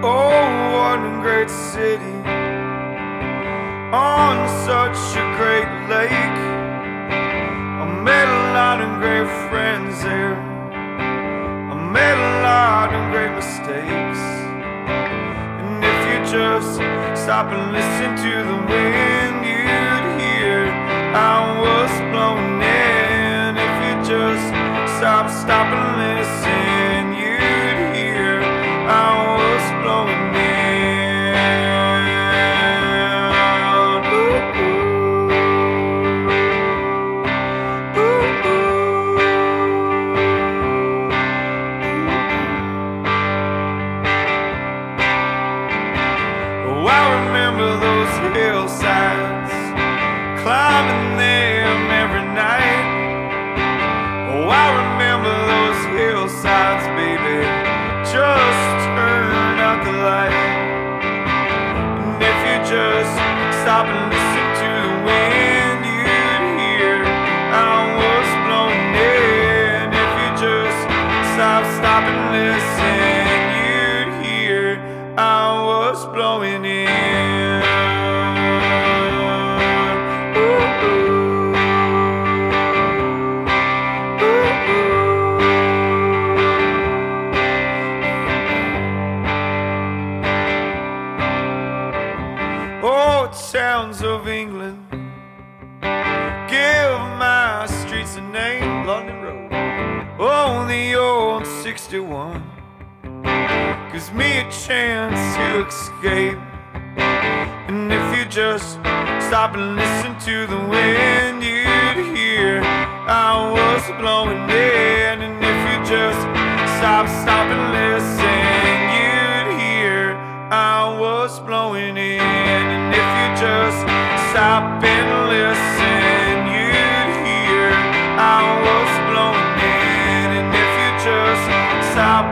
Oh, and great city on such a great lake. I made a lot of great friends there. I made a lot of great mistakes. And if you just stop and listen to the wind, you'd hear I was blowing in. If you just stop, stop and listen, I remember those hillsides, climbing them every night. Oh, I remember those hillsides, baby. Just turn out the light. And if you just stop and listen to the wind, you'd hear I was blowing in. If you just stop, stop and listen, you'd hear I was blowing in. Oh, towns of England, give my streets a name, London Road. Oh, the old 61 gives me a chance to escape. And if you just stop and listen to the wind, you'd hear I was blowing in. stop and You hear I was blowing in. And if you just stop